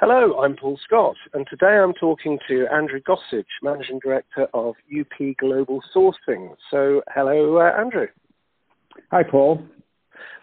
Hello, I'm Paul Scott, and today I'm talking to Andrew Gossage, Managing Director of UP Global Sourcing. So, hello, uh, Andrew. Hi, Paul.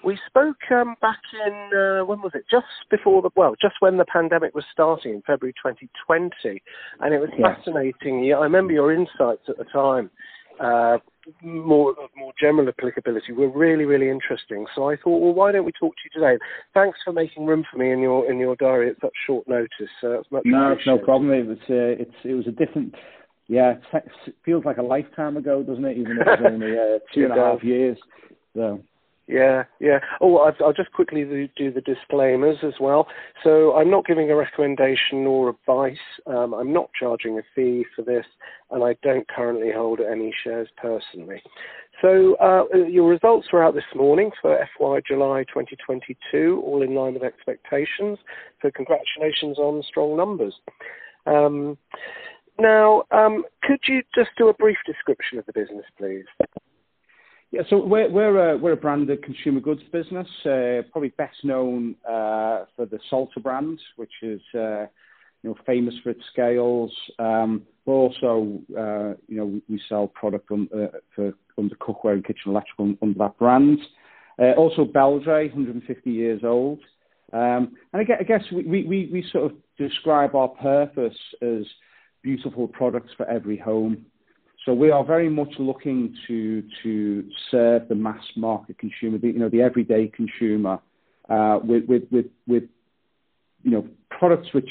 We spoke um, back in, uh, when was it? Just before the, well, just when the pandemic was starting in February 2020. And it was yes. fascinating. I remember your insights at the time. Uh, more more general applicability were really really interesting. So I thought, well, why don't we talk to you today? Thanks for making room for me in your in your diary at such short notice. Uh, no, it's no problem. It was uh, it's it was a different. Yeah, it feels like a lifetime ago, doesn't it? Even if it was only uh, two and a half years. So yeah, yeah. Oh, I'll, I'll just quickly do the disclaimers as well. So I'm not giving a recommendation or advice. Um, I'm not charging a fee for this, and I don't currently hold any shares personally. So uh, your results were out this morning for FY July 2022, all in line with expectations. So congratulations on strong numbers. Um, now, um, could you just do a brief description of the business, please? Yeah, so we're we're a, we're a branded consumer goods business, uh, probably best known uh, for the Salter brand, which is uh, you know famous for its scales. Um, but also, uh, you know, we, sell product on, uh, for under cookware and kitchen electrical under that brand. Uh, also, Beldray, 150 years old. Um, and I guess, I guess we, we, we sort of describe our purpose as beautiful products for every home. So we are very much looking to to serve the mass market consumer, the, you know, the everyday consumer, uh, with with with with you know products which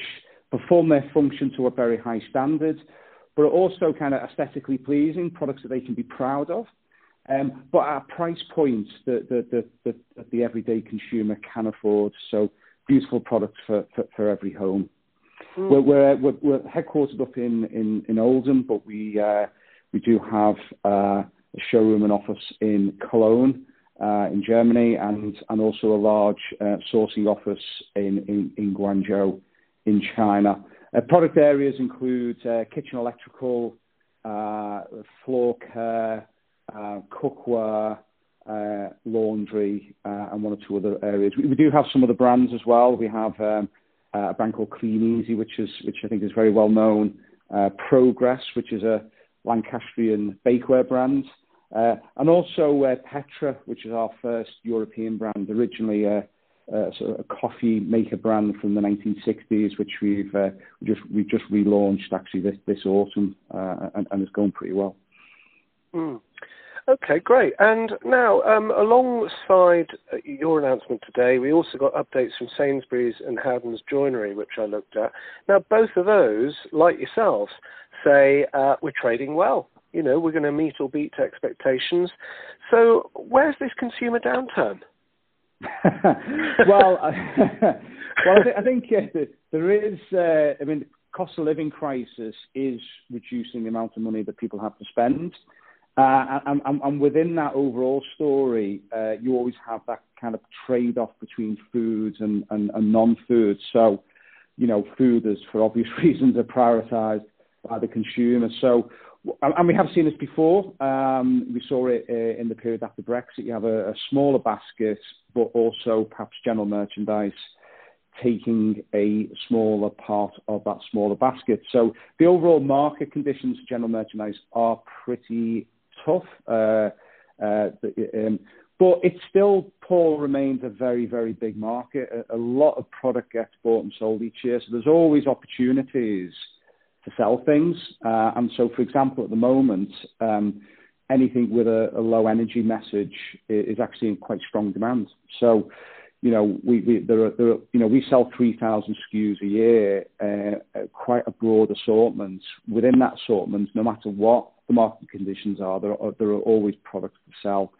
perform their function to a very high standard, but are also kind of aesthetically pleasing products that they can be proud of. Um, but at price points that the, the, the, the, the everyday consumer can afford. So beautiful products for, for, for every home. Mm. We're, we're, we're, headquartered up in, in, in Oldham, but we, uh, we do have uh, a showroom and office in Cologne, uh, in Germany, and and also a large uh, sourcing office in Guangzhou, in China. product areas include kitchen electrical, floor care, cookware, laundry, and one or two other areas. We, do have some other brands as well. We have um, a brand called Kleeneze, which is which I think is very well known. Progress, which is a Lancastrian bakeware brands. Uh, and also uh, Petra, which is our first European brand, originally a, a, sort of a coffee maker brand from the 1960s, which we've uh, just we just relaunched actually this this autumn, uh, and, and it's going pretty well. Mm. Okay, great. And now, um, alongside uh, your announcement today, we also got updates from Sainsbury's and Howdens Joinery, which I looked at. Now, both of those, like yourselves, say uh, we're trading well. You know, we're going to meet or beat expectations. So, where's this consumer downturn? well, well, I, th- I think uh, there is. Uh, I mean, cost of living crisis is reducing the amount of money that people have to spend. Uh, and, and, within that overall story, uh, you always have that kind of trade-off between foods and, and, and non-food. So, you know, food is, for obvious reasons, are prioritised by the consumer. So, and we have seen this before. Um, we saw it uh, in the period after Brexit. You have a, a smaller basket, but also perhaps general merchandise taking a smaller part of that smaller basket. So the overall market conditions for general merchandise are pretty tough. Uh, uh, um, but it still, Paul, remains a very, very big market. A, a, lot of product gets bought and sold each year, so there's always opportunities to sell things. Uh, and so, for example, at the moment, um, anything with a, a, low energy message is actually in quite strong demand. So, you know, we, we there, are, there are, you know we sell 3,000 SKUs a year, uh, quite a broad assortment. Within that assortment, no matter what the market conditions are. There are, there are always products to sell.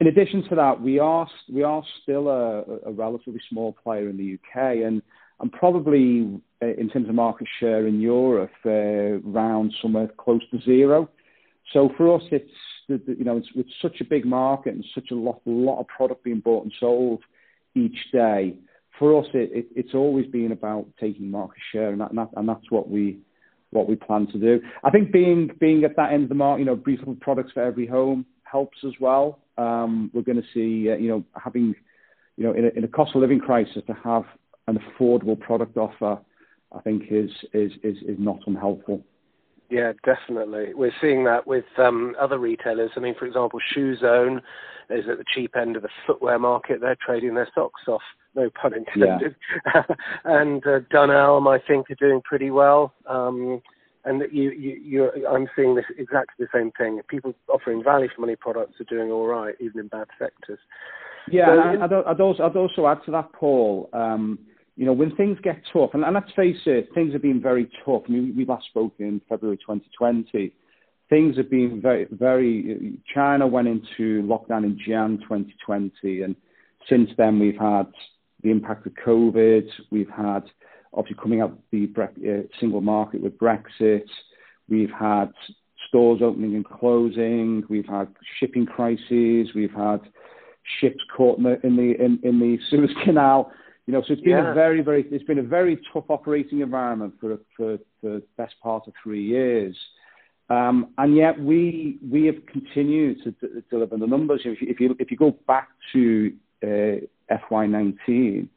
In addition to that, we are we are still a, a relatively small player in the UK, and and probably in terms of market share in Europe, uh, around somewhere close to zero. So for us, it's you know it's, it's such a big market and such a lot a lot of product being bought and sold each day. For us, it, it, it's always been about taking market share, and, that, and, that, and that's what we what we plan to do. I think being being at that end of the market, you know, beautiful products for every home helps as well. Um, we're going to see, uh, you know, having, you know, in a, in a cost of living crisis to have an affordable product offer I think is is is, is not unhelpful. Yeah, definitely. We're seeing that with um, other retailers. I mean, for example, Shoe Zone is at the cheap end of the footwear market. They're trading their socks off, no pun intended. Yeah. and uh, Dunelm, I think, are doing pretty well. Um, and you, you, you're, I'm seeing this exactly the same thing. People offering value for money products are doing all right, even in bad sectors. Yeah, so, I'd, I'd, also, I'd also add to that, Paul. Um, you know, when things get tough, and, and let's face it, things have been very tough. I mean, we last spoke in February 2020. Things have been very, very. China went into lockdown in Jan 2020, and since then we've had the impact of COVID. We've had obviously coming out the bre- uh, single market with Brexit. We've had stores opening and closing. We've had shipping crises. We've had ships caught in the in the in, in the Suez Canal. You know, so it's been yeah. a very, very, it's been a very tough operating environment for for, for the best part of three years. Um, and yet we we have continued to d- deliver the numbers. If you, if you if you go back to uh, FY19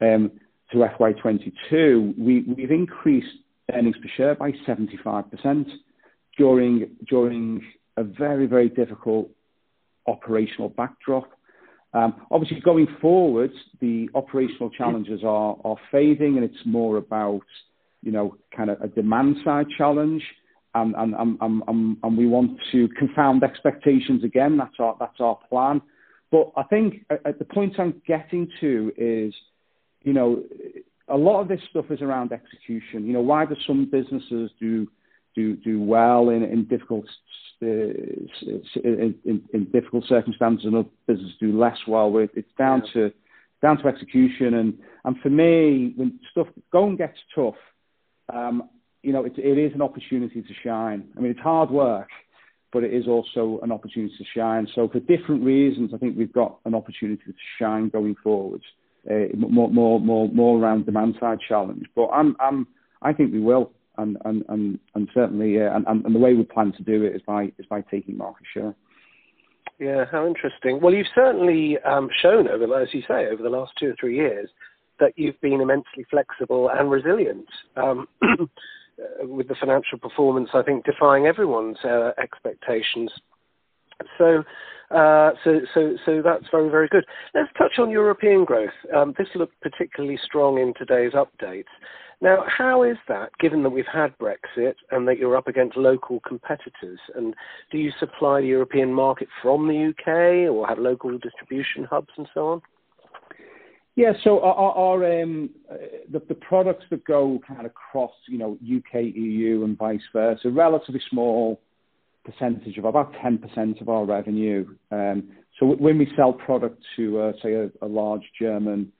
um, to FY22, we we've increased earnings per share by 75% during during a very very difficult operational backdrop. Um, obviously, going forward, the operational challenges are, are fading, and it's more about, you know, kind of a demand side challenge. And, and, and, and, and we want to confound expectations again. That's our, that's our plan. But I think at the point I'm getting to is, you know, a lot of this stuff is around execution. You know, why do some businesses do do do well in, in difficult uh, in, in, difficult circumstances, and other businesses do less well. It's down yeah. to down to execution, and and for me, when stuff going gets tough, um, you know, it, it is an opportunity to shine. I mean, it's hard work, but it is also an opportunity to shine. So for different reasons, I think we've got an opportunity to shine going forward. Uh, more, more, more, more around demand side challenge, but I'm, I'm, I think we will and and and, and certainly, uh, and, and the way we plan to do it is by is by taking market share. Yeah, how interesting. Well, you've certainly um, shown over, as you say, over the last two or three years, that you've been immensely flexible and resilient. Um, with the financial performance, I think defying everyone's uh, expectations. So, uh, so, so, so that's very, very good. Let's touch on European growth. Um, this looked particularly strong in today's updates. Now, how is that, given that we've had Brexit and that you're up against local competitors? And do you supply the European market from the UK or have local distribution hubs and so on? Yeah, so our, our um, uh, the, the products that go kind of across, you know, UK, EU, and vice versa, relatively small percentage of about 10% of our revenue. Um, so when we sell product to, uh, say, a, a large German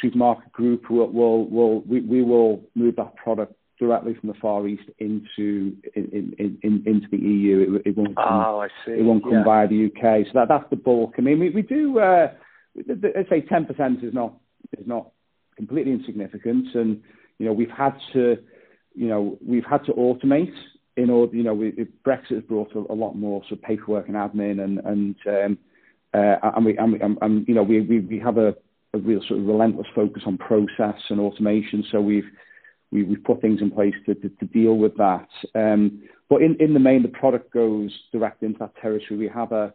supermarket group we'll, will, will we, we will move that product directly from the Far East into in, in, in, into the EU. It, it won't come, oh, I see. It won't come yeah. via the UK. So that, that's the bulk. I mean, we, we do. Uh, I'd say ten percent is not is not completely insignificant, and you know we've had to you know we've had to automate in order. You know, we, Brexit has brought a, a lot more sort of paperwork and admin, and and um, uh, and we and, we, and, and you know we, we we have a a real sort of relentless focus on process and automation. So we've we, we've put things in place to, to, to deal with that. Um, but in, in the main, the product goes direct into that territory. We have a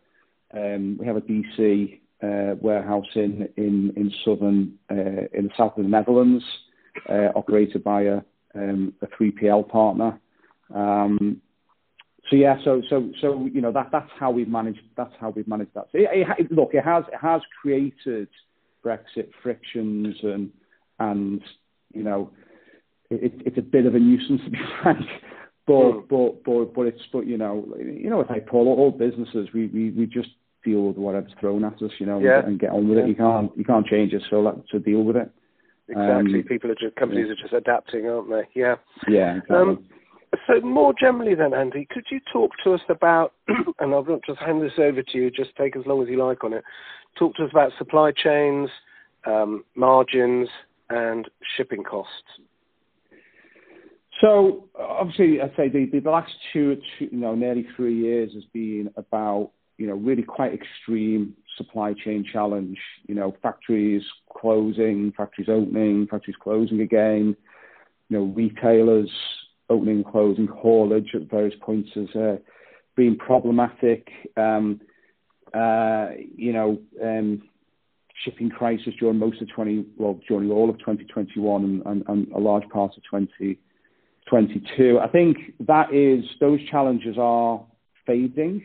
um, we have a DC warehouse in in in southern uh, in the south of the Netherlands, uh, operated by a um, a 3PL partner. Um, so yeah, so so so you know that that's how we've managed that's how we've managed that. So it, it, look, it has it has created Brexit frictions and and you know it, it's a bit of a nuisance to be frank. But mm. but but but it's but you know you know what I Paul all businesses we, we we just deal with whatever's thrown at us you know yeah. and, get on with yeah. it you can't you can't change it so let to deal with it. Exactly, um, people are just companies yeah. are just adapting, aren't they? Yeah. Yeah. Exactly. Um, so more generally then, Andy, could you talk to us about, and I'll just hand this over to you, just take as long as you like on it, talk to us about supply chains, um, margins, and shipping costs? So obviously, I'd say the, the last two, two, you know, nearly three years has been about, you know, really quite extreme supply chain challenge. You know, factories closing, factories opening, factories closing again you know, retailers opening closing, haulage at various points as uh, being problematic. Um, uh, you know, um, shipping crisis during most of 20, well, during all of 2021 and, and, and a large part of 2022. I think that is, those challenges are fading.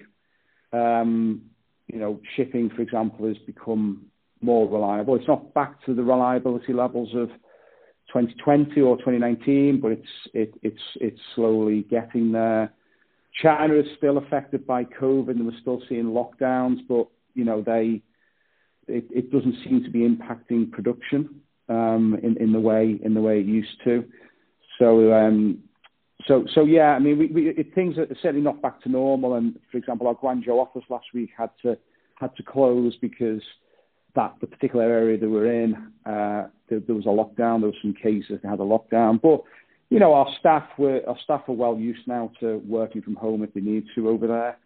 Um, you know, shipping, for example, has become more reliable. It's not back to the reliability levels of 2020 or 2019, but it's it, it's it's slowly getting there. China is still affected by COVID, and we're still seeing lockdowns, but you know they it, it doesn't seem to be impacting production um, in in the way in the way it used to. So um, so so yeah, I mean we, we it, things are certainly not back to normal. And for example, our Guangzhou office last week had to had to close because that the particular area that we're in, uh, there, there was a lockdown. There were some cases that had a lockdown, but you know our staff were our staff are well used now to working from home if they need to over there.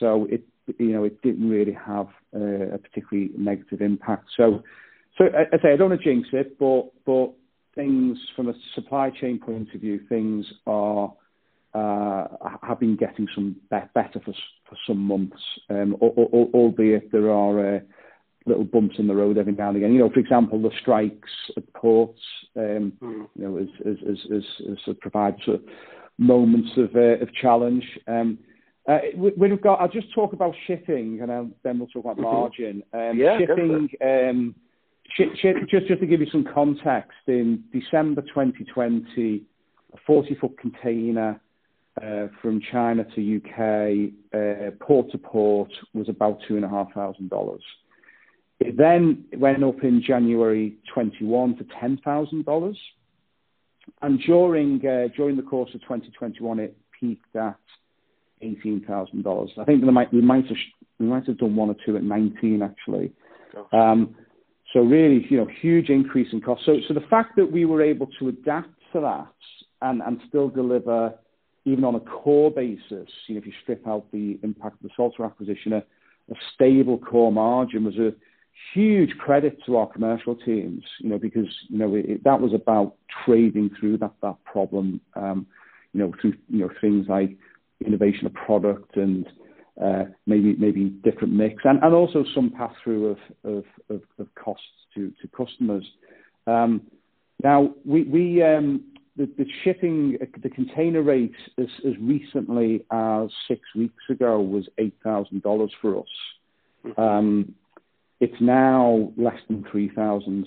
So it you know it didn't really have uh, a particularly negative impact. So so I, I say I don't want to jinx it, but but things from a supply chain point of view, things are. Uh, have been getting some be- better for for some months, um, albeit there are uh, little bumps in the road every now and again. You know, for example, the strikes at ports, um, mm. you know, as as as as, as provide sort of moments of uh, of challenge. Um, uh, we've got. I'll just talk about shipping, and I'll, then we'll talk about mm-hmm. margin. Um, yeah, shipping. Um, sh- sh- just just to give you some context, in December 2020, a 40 foot container uh, from China to UK, uh, port to port, was about two and a half thousand dollars. It then went up in January 21 to $10,000. And during, uh, during the course of 2021, it peaked at $18,000. I think we might, we, might have, we might have done one or two at 19 actually. So really, you know, huge increase in cost. So, so the fact that we were able to adapt to that and, and still deliver, even on a core basis, you know, if you strip out the impact of the Salter acquisition, a, a stable core margin was a huge credit to our commercial teams, you know, because, you know, it, that was about trading through that, that problem, um, you know, through, you know, things like innovation of product and, maybe, maybe different mix and, and also some pass through of, of, of, of costs to, to customers. Um, now we, we, um, the, the shipping, the container rate as, as recently as six weeks ago was $8,000 for us. Mm-hmm. Um, it's now less than $3,000.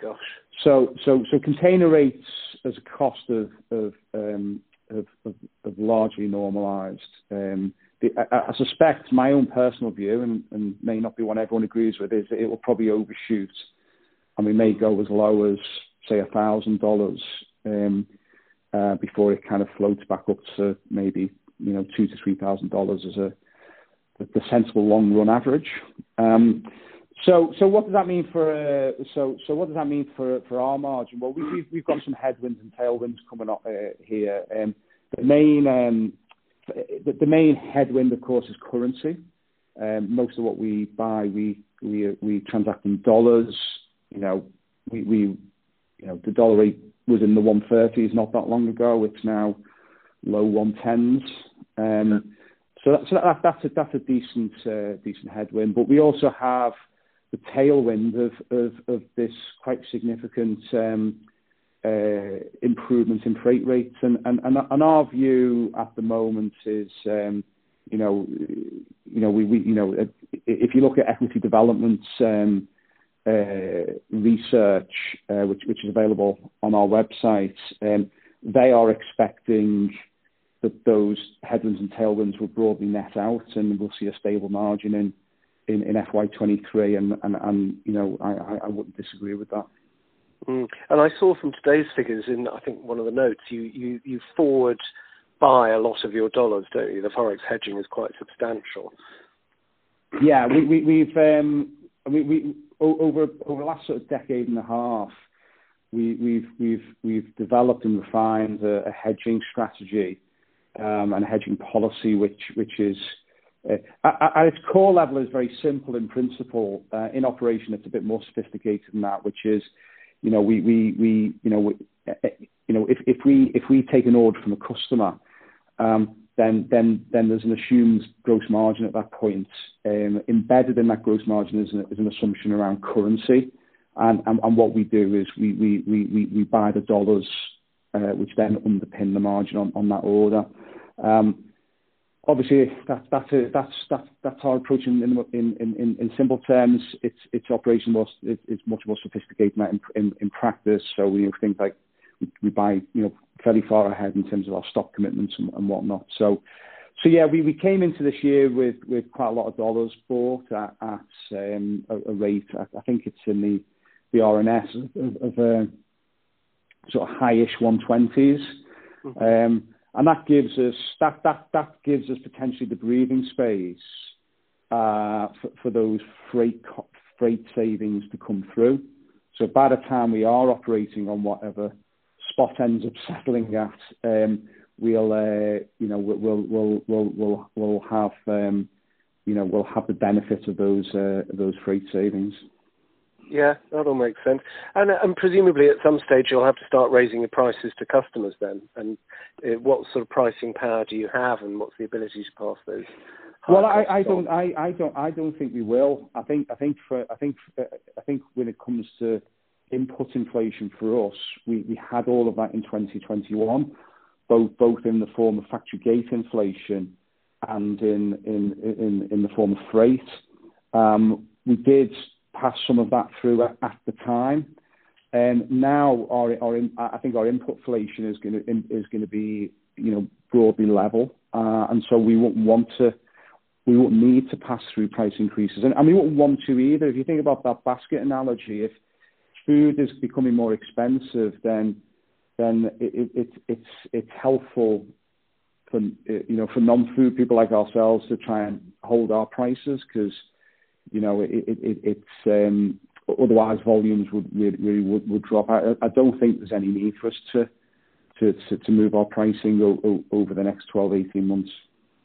Gosh. So, so, so container rates as a cost of, of, um, of, of, of largely normalized. I, I, suspect my own personal view, and, and may not be one everyone agrees with, is that it will probably overshoot. And we may go as low as, say, a $1,000 um, uh, before it kind of floats back up to maybe, you know, two to $3,000 as a, the sensible long run average. Um, so, so what does that mean for uh, so so what does that mean for for our margin? Well, we've we've got some headwinds and tailwinds coming up uh, here. Um, the main um, the, the main headwind, of course, is currency. Um, most of what we buy, we we we transact in dollars. You know, we we you know the dollar rate was in the 130s not that long ago. It's now low 110s. Um, so, that, so that, that's a that's a decent uh, decent headwind. But we also have the tailwind of, of, of this quite significant uh, improvement in freight rates. And, and, and our view at the moment is, um, you know, you know, we, you know, if you look at equity developments um, uh, research, uh, which, which is available on our website, um, they are expecting that those headwinds and tailwinds will broadly net out, and we'll see a stable margin in in, in FY23, and, and, and you know I, I wouldn't disagree with that. Mm. And I saw from today's figures in I think one of the notes you, you, you forward buy a lot of your dollars, don't you? The forex hedging is quite substantial. Yeah, we, we, we've um, we, we over over the last sort of decade and a half, we, we've we've we've developed and refined a, a hedging strategy um, and a hedging policy, which which is uh, at its core level is very simple in principle. Uh, in operation, it's a bit more sophisticated than that, which is, you know, we, we, we you know, we, uh, you know, know, if, if we if we take an order from a customer, um, then then then there's an assumed gross margin at that point. Um, embedded in that gross margin is an, is an assumption around currency, and, and, and what we do is we we we we buy the dollars, uh, which then underpin the margin on, on that order. Um, obviously, that, that's a, that's that's that's our approach in in, in, in, in simple terms. It's it's operation was it's much more sophisticated in, practice. So we know, like we, buy you know fairly far ahead in terms of our stock commitments and, and whatnot. So so yeah, we, we came into this year with, with quite a lot of dollars bought at, at um, a, rate. I, I think it's in the the RNS of uh, sort of highish 120s. And that gives us that that that gives us potentially the breathing space uh, for, for those freight freight savings to come through. So by the time we are operating on whatever spot ends up settling at, um, we'll uh, you know we'll we'll we'll we'll we'll have um, you know we'll have the benefit of those uh, those freight savings. Yeah, that all makes sense. And, and presumably at some stage you'll have to start raising your prices to customers then. And uh, what sort of pricing power do you have, and what's the ability to pass those? Well, I, I don't, I, I don't, I don't think we will. I think, I think, for, I think, uh, I think when it comes to input inflation for us, we, we had all of that in 2021, both both in the form of factory gate inflation and in in in, in the form of freight. Um, we did pass some of that through at, at the time. And now our, our I think our input inflation is going to is going to be you know broadly level, uh, and so we won't want to we won't need to pass through price increases, and, and we won't want to either. If you think about that basket analogy, if food is becoming more expensive, then then it, it, it's it's helpful for you know for non-food people like ourselves to try and hold our prices because you know, it, it, it, it's um, otherwise volumes would really, really would, would drop. I, I don't think there's any need for us to to, to, to move our pricing o- o- over the next 12, 18 months.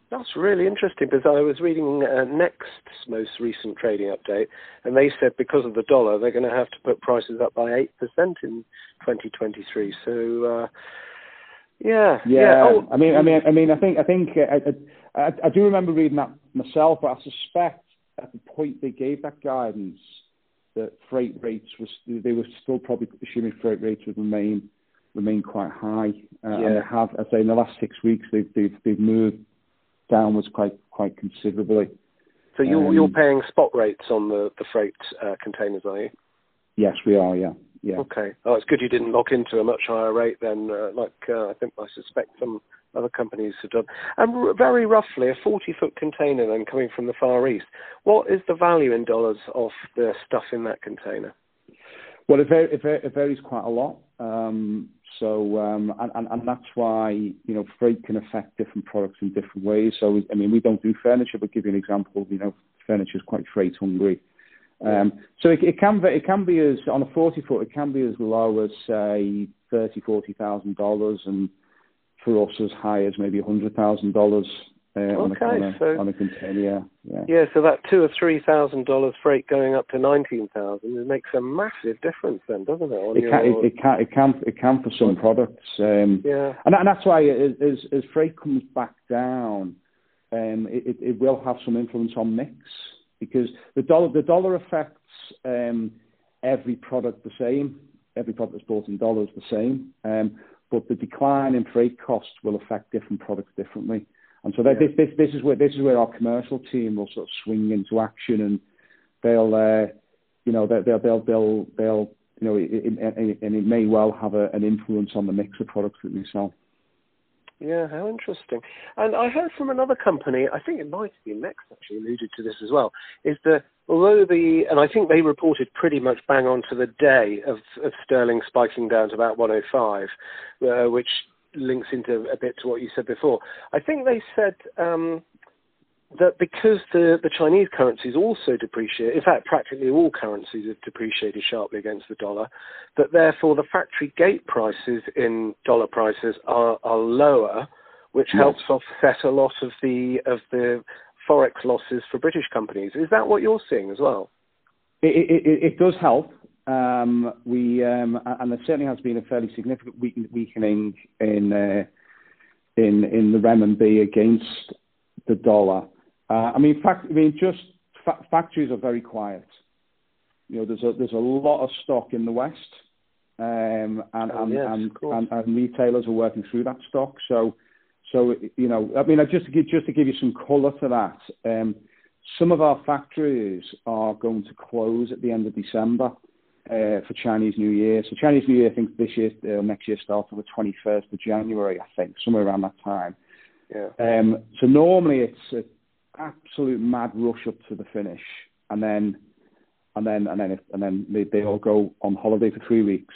That's really interesting because I was reading uh, Next's most recent trading update, and they said because of the dollar, they're going to have to put prices up by eight percent in 2023. So, uh, yeah, yeah. yeah. Oh, I mean, I mean, I mean, I think, I think, uh, I, I, I do remember reading that myself, but I suspect at the point they gave that guidance, that freight rates was they were still probably assuming freight rates would remain remain quite high. Uh, yeah. And they have, I say, in the last six weeks, they've they've, they've moved downwards quite quite considerably. So you're um, you're paying spot rates on the the freight uh, containers, are you? Yes, we are. Yeah. Yeah. Okay. Oh, it's good you didn't lock into a much higher rate than, uh, like uh, I think I suspect some other companies have done. And r- very roughly, a 40 foot container then coming from the Far East, what is the value in dollars of the stuff in that container? Well, it, var- it, var- it varies quite a lot. Um, so, um, and, and, and, that's why, you know, freight can affect different products in different ways. So, I mean, we don't do furniture, but give you an example, you know, furniture is quite freight hungry. Um, so it, it, can be, it can be as, on a 40 foot, it can be as low as, say, thirty, forty thousand dollars and for us as high as maybe $100,000 uh, on, a, on, a, so, on a container. Yeah. yeah, so that two or three thousand dollars freight going up to nineteen thousand, it makes a massive difference, then, doesn't it? it, can, it, it, can, it can, it can for some products. Um, yeah, and, and that's why as, as freight comes back down, um, it, it will have some influence on mix because the dollar the dollar affects um, every product the same. Every product that's bought in dollars the same. Um, but the decline in freight costs will affect different products differently. And so that, yeah. this, this, this is where this is where our commercial team will sort of swing into action, and they'll, uh, you know, they'll they'll they'll, they'll you know, it, it, and it may well have a, an influence on the mix of products that we sell. Yeah, how interesting. And I heard from another company, I think it might have been Next actually alluded to this as well, is that although the, and I think they reported pretty much bang on to the day of, of sterling spiking down to about 105, uh, which links into a bit to what you said before. I think they said um, that because the, the Chinese currencies also depreciate, in fact, practically all currencies have depreciated sharply against the dollar, that therefore the factory gate prices in dollar prices are, are lower, which yes. helps offset a lot of the of the forex losses for British companies. Is that what you're seeing as well? It, it, it does help. Um, we um, and there certainly has been a fairly significant weakening in uh, in in the renminbi against the dollar. Uh, I mean, fact, I mean, just fa- factories are very quiet. You know, there's a there's a lot of stock in the West, um, and, oh, and, yes, and, and, and retailers are working through that stock. So, so you know, I mean, just to give just to give you some colour to that, um, some of our factories are going to close at the end of December uh, for Chinese New Year. So Chinese New Year, I think this year, uh, next year starts on the 21st of January, I think, somewhere around that time. Yeah. Um, so normally it's an absolute mad rush up to the finish, and then and then and then and then they, they all go on holiday for three weeks.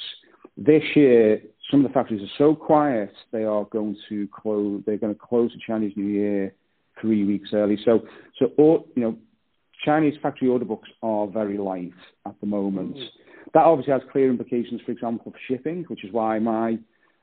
This year, some of the factories are so quiet they are going to close. They're going to close the Chinese New Year three weeks early. So so all, you know, Chinese factory order books are very light at the moment. Mm. That obviously has clear implications, for example, for shipping, which is why my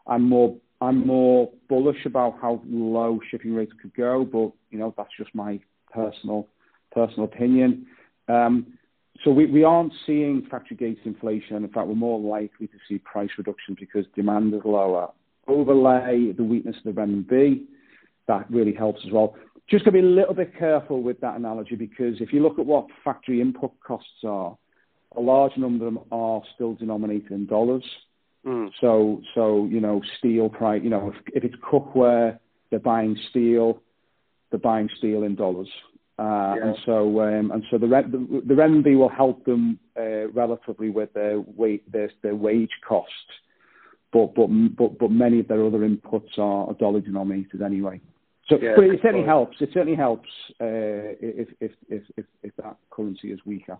I'm more I'm more bullish about how low shipping rates could go, but you know that's just my personal personal opinion. Um, so we, we aren't seeing factory gate inflation. In fact, we're more likely to see price reduction because demand is lower. Overlay the weakness of the renminbi, that really helps as well. Just going to be a little bit careful with that analogy because if you look at what factory input costs are, a large number of them are still denominated in dollars. Mm. So, so you know, steel price. You know, if, if it's cookware, they're buying steel. They're buying steel in dollars. Uh, yeah. And so, um, and so the, the, the renminbi will help them uh, relatively with their, weight, their, their wage costs, but, but, but, but many of their other inputs are dollar denominated anyway. So, yeah, but it certainly helps. It certainly helps uh, if, if, if, if, if that currency is weaker.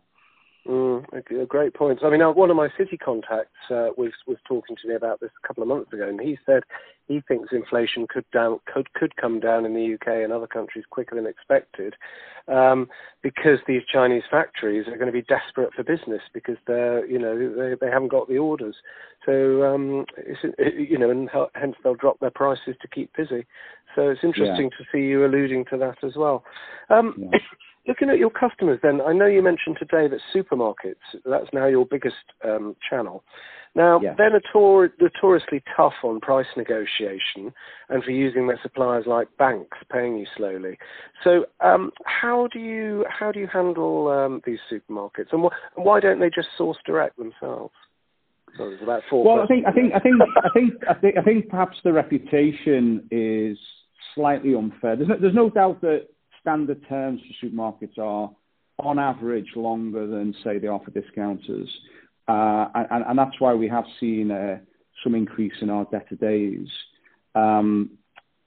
Mm, a, great point. I mean, one of my city contacts uh, was was talking to me about this a couple of months ago, and he said he thinks inflation could down could could come down in the UK and other countries quicker than expected, um, because these Chinese factories are going to be desperate for business because they're you know they they haven't got the orders, so um, it, you know, and hence they'll drop their prices to keep busy. So it's interesting yeah. to see you alluding to that as well. Um, yeah. Looking at your customers, then, I know you mentioned today that supermarkets, that's now your biggest um, channel. Now, yeah. they're notor- notoriously tough on price negotiation and for using their suppliers like banks paying you slowly. So, um, how do you how do you handle um, these supermarkets, and, wh- and, why don't they just source direct themselves? So there's about four. Well, I think I think I think I think I think I think perhaps the reputation is slightly unfair. There's no, there's no doubt that standard terms for supermarkets are, on average, longer than, say, they offer discounters. Uh, and, and that's why we have seen uh, some increase in our debtor days. Um,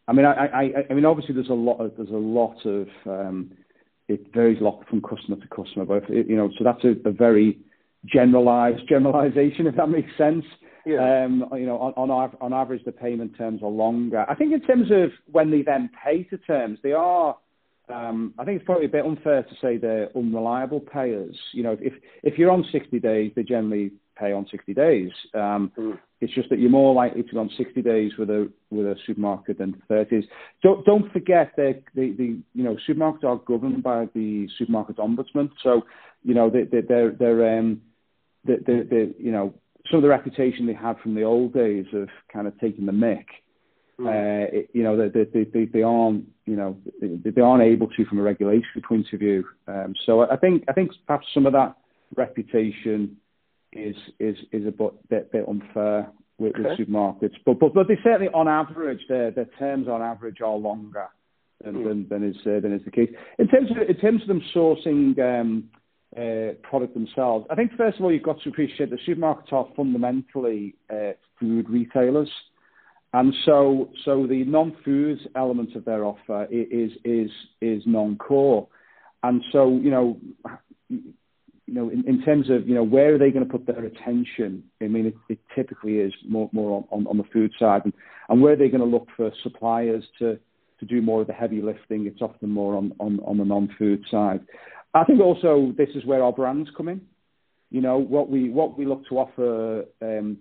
I mean, I, I, I mean, obviously, there's a lot of there's a lot of um, it varies a lot from customer to customer, but it, you know, so that's a, a very generalized generalization, if that makes sense. Yeah. Um, you know, on, on, on average, the payment terms are longer. I think in terms of when they then pay to terms, they are um, I think it's probably a bit unfair to say they're unreliable payers. You know, if if you're on 60 days, they generally pay on 60 days. Um, mm. It's just that you're more likely to be on 60 days with a with a supermarket than 30s. Don't don't forget that the the you know supermarkets are governed by the supermarket ombudsman. So you know they, they they're they're um they they you know some of the reputation they had from the old days of kind of taking the mick. Uh, it, you know, they, they, they, they aren't, you know, they, they aren't able to from a regulatory point of view. Um, so I think, I think perhaps some of that reputation is is is a bit, bit unfair with, okay. with supermarkets, but but but they certainly on average their their terms on average are longer than mm. than, than is uh, than is the case in terms of in terms of them sourcing. Um, uh, product themselves. I think first of all you've got to appreciate that supermarkets are fundamentally uh, food retailers. And so, so the non-foods element of their offer is is is non-core. And so, you know, you know, in, terms of you know where are they going to put their attention? I mean, it, typically is more more on, on the food side, and, and where are they going to look for suppliers to to do more of the heavy lifting? It's often more on on, on the non-food side. I think also this is where our brands come in. You know, what we what we look to offer um,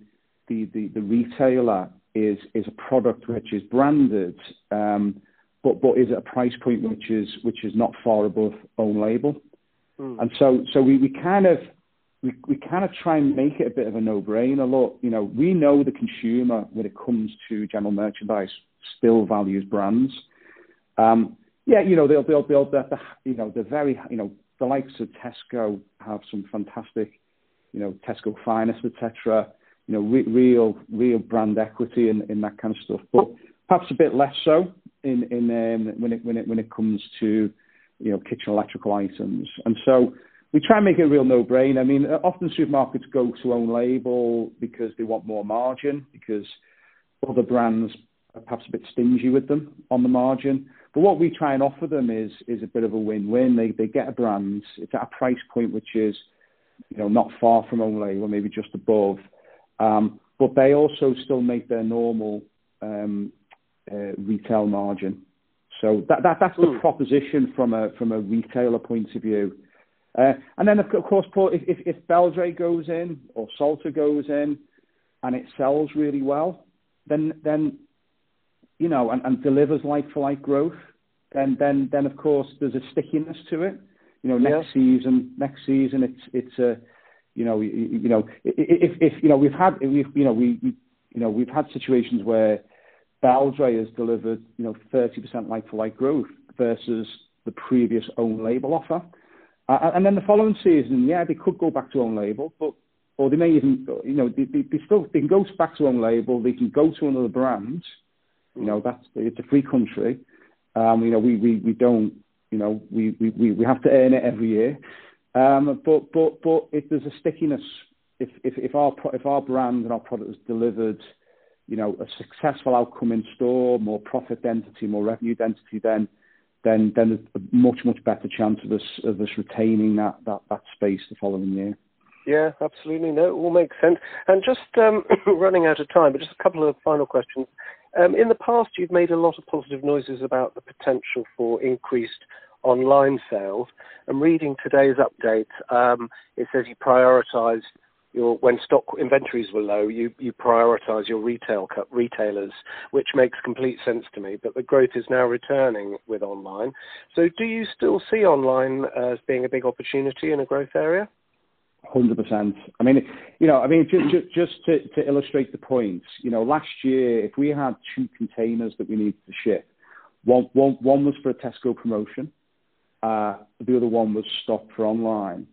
the, the the retailer is is a product which is branded, um, but but is at a price point which is which is not far above own label. Mm. And so so we, we kind of we, we kind of try and make it a bit of a no-brainer. Look, you know, we know the consumer when it comes to general merchandise still values brands. Um, yeah, you know, they'll, they'll, they'll, they'll, you know, they're very, you know, the likes of Tesco have some fantastic, you know, Tesco Finest, etc. You know, re- real, real brand equity in, in that kind of stuff. But perhaps a bit less so in, in um, when it when it when it comes to, you know, kitchen electrical items. And so we try and make it a real no-brainer. I mean, often supermarkets go to own label because they want more margin because other brands are perhaps a bit stingy with them on the margin. But what we try and offer them is is a bit of a win-win. They they get a brand. It's at a price point which is, you know, not far from own label, maybe just above. Um, but they also still make their normal um, uh, retail margin. So that, that that's the mm. proposition from a from a retailer point of view. Uh, and then of course, Paul, if, if, if Beldray goes in or Salter goes in, and it sells really well, then then you know, and, and delivers like for like growth, then then then of course there's a stickiness to it. You know, next season, next season it's it's a you know you, you know if if you know we've had we've you know we, we you know we've had situations where Beldray has delivered you know 30% like for like growth versus the previous own label offer. Uh, and then the following season, yeah, they could go back to own label, but or they may even, you know, they, they, they still they can go back to own label. They can go to another brand, you know, that's it's a free country. Um, you know, we, we, we don't, you know, we, we, we have to earn it every year. Um, but but but if there's a stickiness, if if if our if our brand and our product has delivered, you know, a successful outcome in store, more profit density, more revenue density, then then then there's a much much better chance of us of us retaining that that that space the following year. Yeah, absolutely. No, it all makes sense. And just um, running out of time, but just a couple of final questions. Um, in the past, you've made a lot of positive noises about the potential for increased online sales. And reading today's update, um, it says you prioritised your when stock inventories were low, you you prioritize your retail retailers, which makes complete sense to me. But the growth is now returning with online. So, do you still see online as being a big opportunity in a growth area? Hundred percent. I mean, you know, I mean, just, just to, to illustrate the point, you know, last year if we had two containers that we needed to ship, one one one was for a Tesco promotion, uh, the other one was stock for online,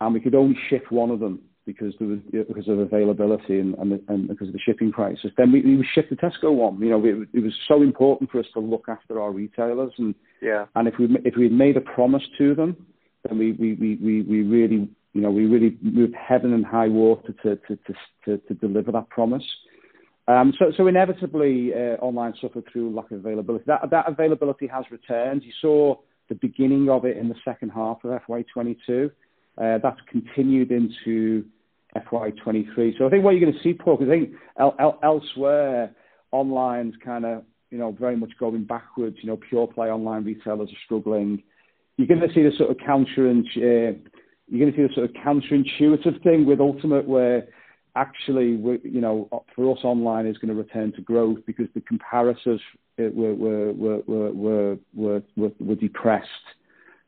and we could only ship one of them because there was because of availability and, and, and because of the shipping prices. Then we, we shipped the Tesco one. You know, it, it was so important for us to look after our retailers, and yeah, and if we if we had made a promise to them, then we we we we really you know, we really moved heaven and high water to, to, to, to, to deliver that promise. Um, so, so inevitably, uh, online suffered through lack of availability. That, that availability has returned. You saw the beginning of it in the second half of FY22. Uh, that's continued into FY23. So I think what you're going to see, Paul, because I think el- el- elsewhere, online's kind of, you know, very much going backwards. You know, pure play online retailers are struggling. You're going to see the sort of counter and uh, to see a sort of counterintuitive thing with Ultimate where actually, you know, for us online is going to return to growth because the comparisons were were were were were were, were depressed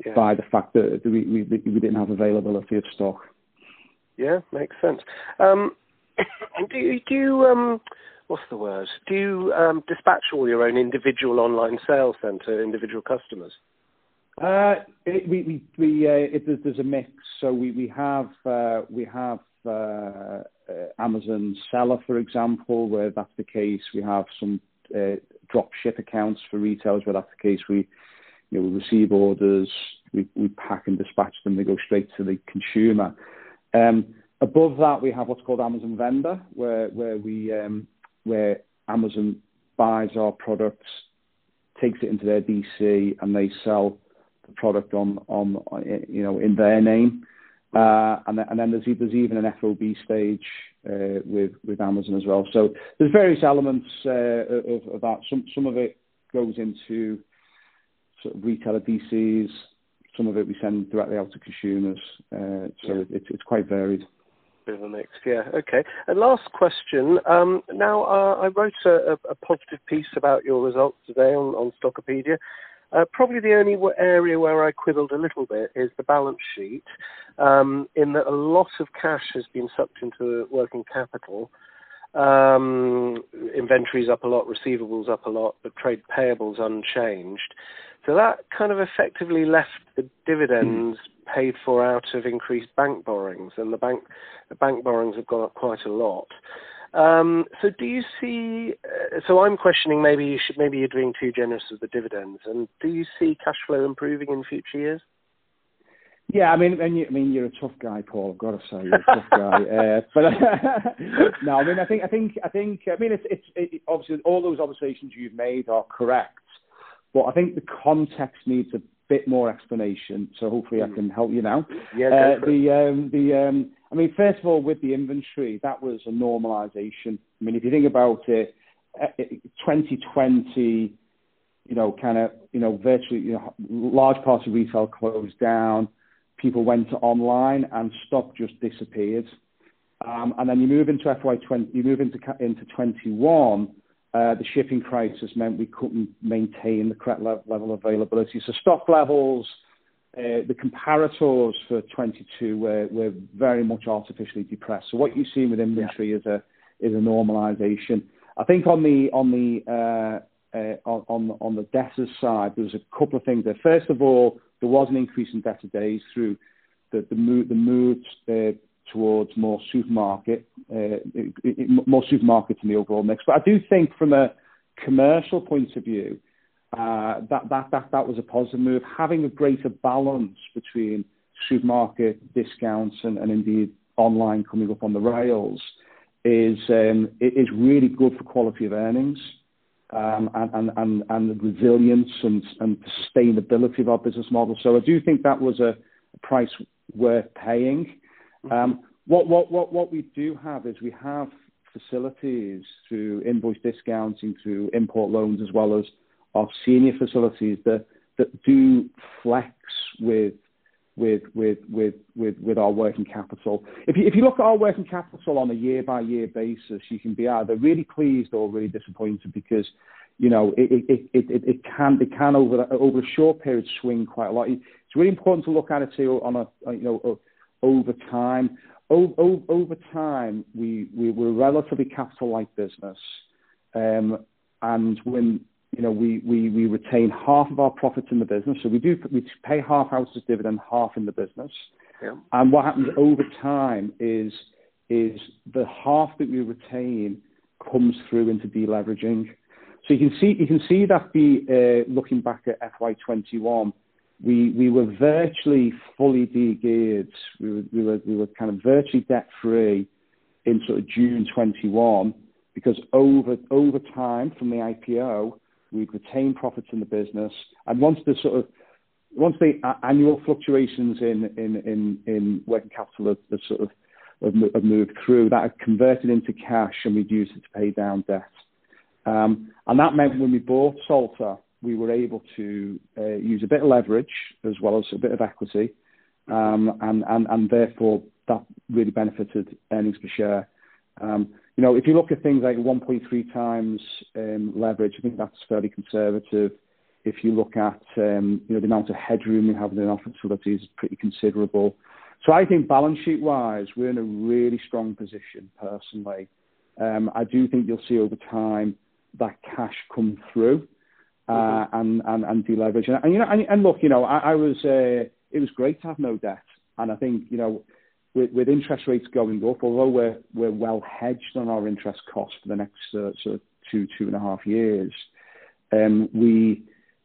yeah. by the fact that we, we we didn't have availability of stock. Yeah, makes sense. Um, do you, do you um, what's the word? Do you um, dispatch all your own individual online sales then to individual customers? Uh, it, we we, we uh, it, there's, there's a mix. So we we have uh, we have uh, uh, Amazon Seller, for example, where that's the case. We have some uh, drop ship accounts for retailers where that's the case. We you know we receive orders, we we pack and dispatch them. They go straight to the consumer. Um, above that, we have what's called Amazon Vendor, where where we um, where Amazon buys our products, takes it into their DC, and they sell the product on, on you know, in their name. Uh, and, then, and then there's, there's even an FOB stage uh, with, with Amazon as well. So there's various elements uh, of, of that. Some, some of it goes into sort of retailer DCs. Some of it we send directly out to consumers. Uh, so yeah. it, it's quite varied. Bit of a mix, yeah. Okay. And last question. Um, now, uh, I wrote a, a, positive piece about your results today on, on Stockopedia, Uh, probably the only area where I quibbled a little bit is the balance sheet, um, in that a lot of cash has been sucked into working capital. Um, inventories up a lot, receivables up a lot, but trade payables unchanged. So that kind of effectively left the dividends paid for out of increased bank borrowings, and the bank the bank borrowings have gone up quite a lot. Um, so do you see? Uh, so I'm questioning maybe you should maybe you're being too generous with the dividends, and do you see cash flow improving in future years? Yeah, I mean, and you, I mean, you're a tough guy, Paul. I've got to say, you're a tough guy. Uh, but no, I mean, I think, I think, I think, I mean, it's, it's it, obviously all those observations you've made are correct, but I think the context needs a bit more explanation. So hopefully, mm. I can help you now. Yeah, uh, the um, the um, I mean, first of all, with the inventory, that was a normalization. I mean, if you think about it, 2020, you know, kind of, you know, virtually, you know, large parts of retail closed down people went to online and stock just disappeared. Um, and then you move into FY20, you move into into 21. Uh, the shipping crisis meant we couldn't maintain the correct le- level of availability. So stock levels, uh, the comparators for 22 were, were very much artificially depressed. So what you see with inventory yeah. is a is a normalization. I think on the on the uh, uh, on on the debtors side, there was a couple of things there. First of all, there was an increase in debtor days through the, the move, the move uh, towards more supermarket, uh, more supermarkets in the overall mix. But I do think from a commercial point of view, uh, that, that, that, that was a positive move. Having a greater balance between supermarket discounts and, and indeed online coming up on the rails is, um, is really good for quality of earnings um, and, and, and the resilience and, and sustainability of our business model. So I do think that was a price worth paying. Mm-hmm. Um, what, what, what, what we do have is we have facilities through invoice discounting, through import loans, as well as our senior facilities that, that do flex with with with with with with our working capital. If you if you look at our working capital on a year by year basis, you can be either really pleased or really disappointed because you know it it it it, it can it can over over a short period swing quite a lot. It's really important to look at it too on a you know over time. Over, over time, we, we we're a relatively capital light business, um, and when you know, we, we, we retain half of our profits in the business. So we do we pay half out as dividend, half in the business. Yeah. And what happens over time is is the half that we retain comes through into deleveraging. So you can see you can see that uh, looking back at FY21, we we were virtually fully de-geared. We were we were we were kind of virtually debt free in sort of June 21 because over over time from the IPO We'd retained profits in the business. And once the sort of once the annual fluctuations in in in, in working capital have, sort of have, moved through, that had converted into cash, and we'd used it to pay down debt. Um, and that meant when we bought Salter, we were able to uh, use a bit of leverage as well as a bit of equity, um, and, therefore that really benefited earnings per share. Um, you know, if you look at things like 1.3 times um, leverage, I think that's fairly conservative. If you look at, um, you know, the amount of headroom we have in our facilities is pretty considerable. So I think balance sheet-wise, we're in a really strong position personally. I do think you'll see over time that cash come through, uh, mm-hmm. and and and deleverage. And you know, and look, you know, I was, uh, it was great to have no debt. And I think, you know, with with interest rates going up, although we're we're well hedged on our interest costs for the next uh, sort of two and a half years, um,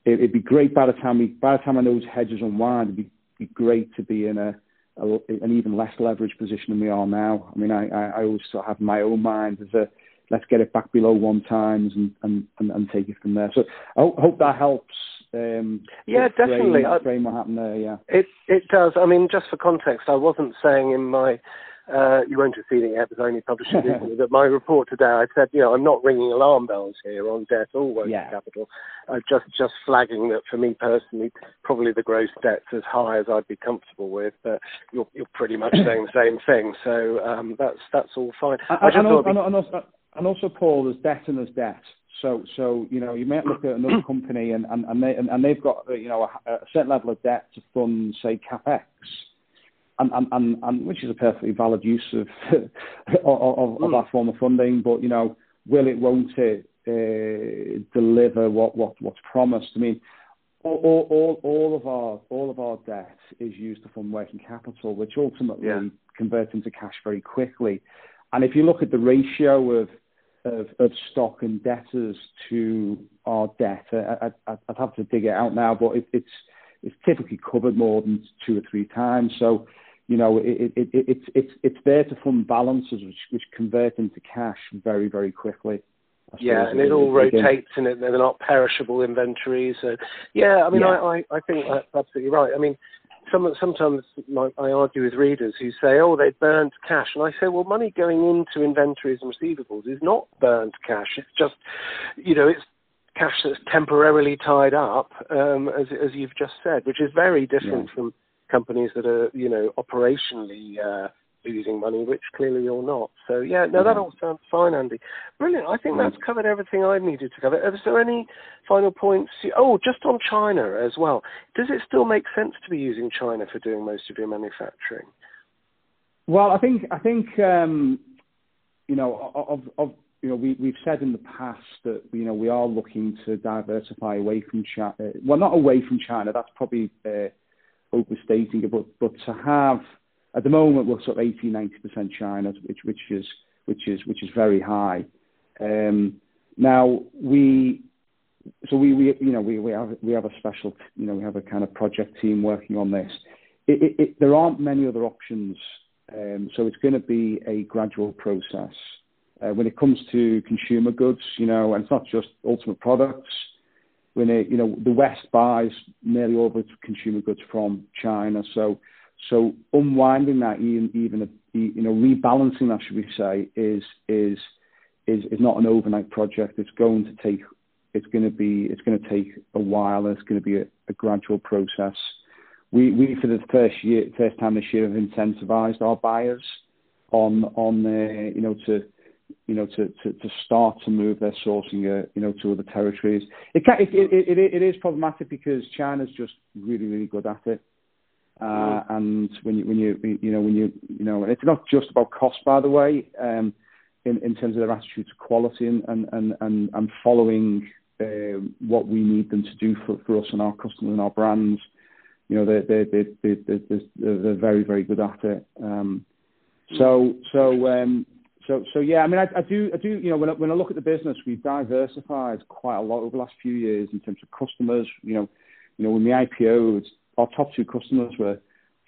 it'd be great by the time we by the time I know those hedges unwind, it'd be great to be in a an even less leveraged position than we are now. I mean, I always sort of have my own mind as a, let's get it back below one times and and and take it from there. So I hope that helps um, yeah, definitely. Frame what happened there. Yeah, it it does. I mean, just for context, I wasn't saying in my uh, you won't have seen it yet, I only published it recently. but my report today, I said, you know, I'm not ringing alarm bells here on debt or working yeah. capital. Uh, just just flagging that for me personally, probably the gross debt's as high as I'd be comfortable with. But you're you're pretty much saying the same thing, so um, that's that's all fine. And, and, also, and, also, and also, Paul, there's debt and there's debt. So, so you know, you might look at another company and, and, and, they, and, and they've got, you know, a, a certain level of debt to fund, say, CapEx. And, and, and, and which is a perfectly valid use of, of, of, of that form of funding. But, you know, will it, won't it uh, deliver what, what, what's promised? I mean, all, all, all of our all of our debt is used to fund working capital, which ultimately yeah. converts into cash very quickly. And if you look at the ratio of of, of stock and debtors to our debt, I, I, I'd have to dig it out now, but it, it's it's typically covered more than two or three times. So, you know, it, it, it, it's it's it's there to fund balances which which convert into cash very very quickly. Yeah, and it all rotates and it, they're not perishable inventories. So, yeah, I mean, yeah. I, I, I think that's absolutely right. I mean, some, sometimes like, I argue with readers who say, oh, they burnt cash. And I say, well, money going into inventories and receivables is not burnt cash. It's just, you know, it's cash that's temporarily tied up, um, as, as you've just said, which is very different yeah. from companies that are, you know, operationally uh, losing money, which clearly you're not. So yeah, no, that all sounds fine, Andy. Brilliant. I think that's covered everything I needed to cover. Is there any final points? Oh, just on China as well. Does it still make sense to be using China for doing most of your manufacturing? Well, I think I think um, you know of, of you know we we've said in the past that you know we are looking to diversify away from China. Well, not away from China. That's probably uh, overstating it, but but to have at the moment, we're sort of 80 90% China, which which is which is which is very high. Um, now we so we, we you know we, we have we have a special you know we have a kind of project team working on this. It, it, it, there aren't many other options, um, so it's going to be a gradual process. Uh, when it comes to consumer goods, you know, and it's not just ultimate products. When it, you know the West buys nearly all of its consumer goods from China, so so unwinding that, even, even you know, rebalancing that, should we say, is is is is not an overnight project. It's going to take it's going to be it's going to take a while. It's going to be a, a gradual process. We we for the first year first time this year have incentivized our buyers on on the you know to you know to, to, to start to move their sourcing uh, you know to other territories. It, can, it, it, it, it is problematic because China's just really really good at it. Uh, and when you, when you, you know, when you, you know, and it's not just about cost, by the way, um, in, in terms of their attitude to quality and, and, and, and and following uh, what we need them to do for, for us and our customers and our brands. You know, they're, they're, they're, they're, they're very, very good at it. Um, so, so, um, so, so yeah, I mean, I, I do, I do, you know, when I, when I look at the business, we've diversified quite a lot over the last few years in terms of customers. You know, you know, when the IPO, our top two customers were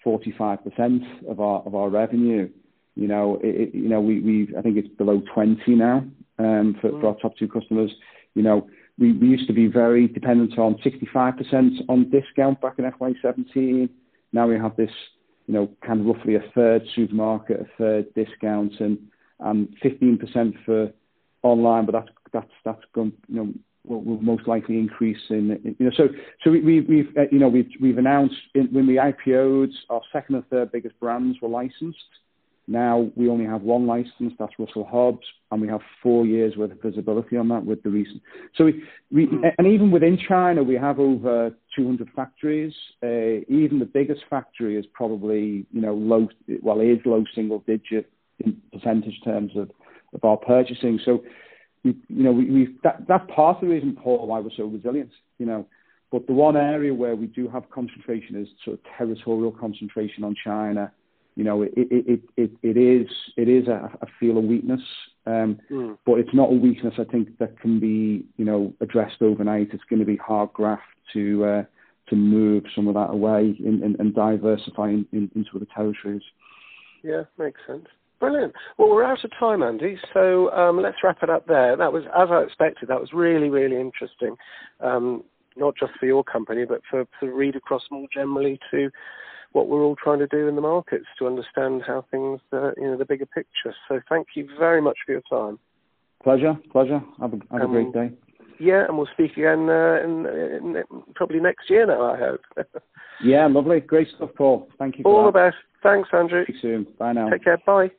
45% of our of our revenue. You know, it, you know, we we I think it's below 20 now um, for, for our top two customers. You know, we, we used to be very dependent on 65% on discount back in FY17. Now we have this, you know, kind of roughly a third supermarket, a third discount, and and 15% for online. But that's that's that's gone, you know, will, will most likely increase in, you know, so so we, we, we've uh, you know we've we've announced in, when we IPO'd our second and third biggest brands were licensed. Now we only have one license, that's Russell Hobbs, and we have four years worth of visibility on that with the recent. So we, we mm. and even within China, we have over 200 factories. Uh, even the biggest factory is probably you know low, well, it is low single digit in percentage terms of of our purchasing. So we, you know, we, we've that, that's part of the reason, Paul, why we're so resilient. You know, but the one area where we do have concentration is sort of territorial concentration on China. You know, it it it, it is it is a, a feel of weakness, um, mm. but it's not a weakness. I think that can be you know addressed overnight. It's going to be hard graft to uh, to move some of that away and, and, and diversify in, in, into other territories. Yeah, makes sense. Brilliant. Well, we're out of time, Andy, so um, let's wrap it up there. That was, as I expected, that was really, really interesting, um, not just for your company, but for, for read across more generally to what we're all trying to do in the markets to understand how things, uh, you know, the bigger picture. So thank you very much for your time. Pleasure, pleasure. Have a, have um, a great day. Yeah, and we'll speak again uh, in, in, probably next year now, I hope. yeah, lovely. Great stuff, Paul. Thank you. All the best. Thanks, Andrew. See you soon. Bye now. Take care. Bye.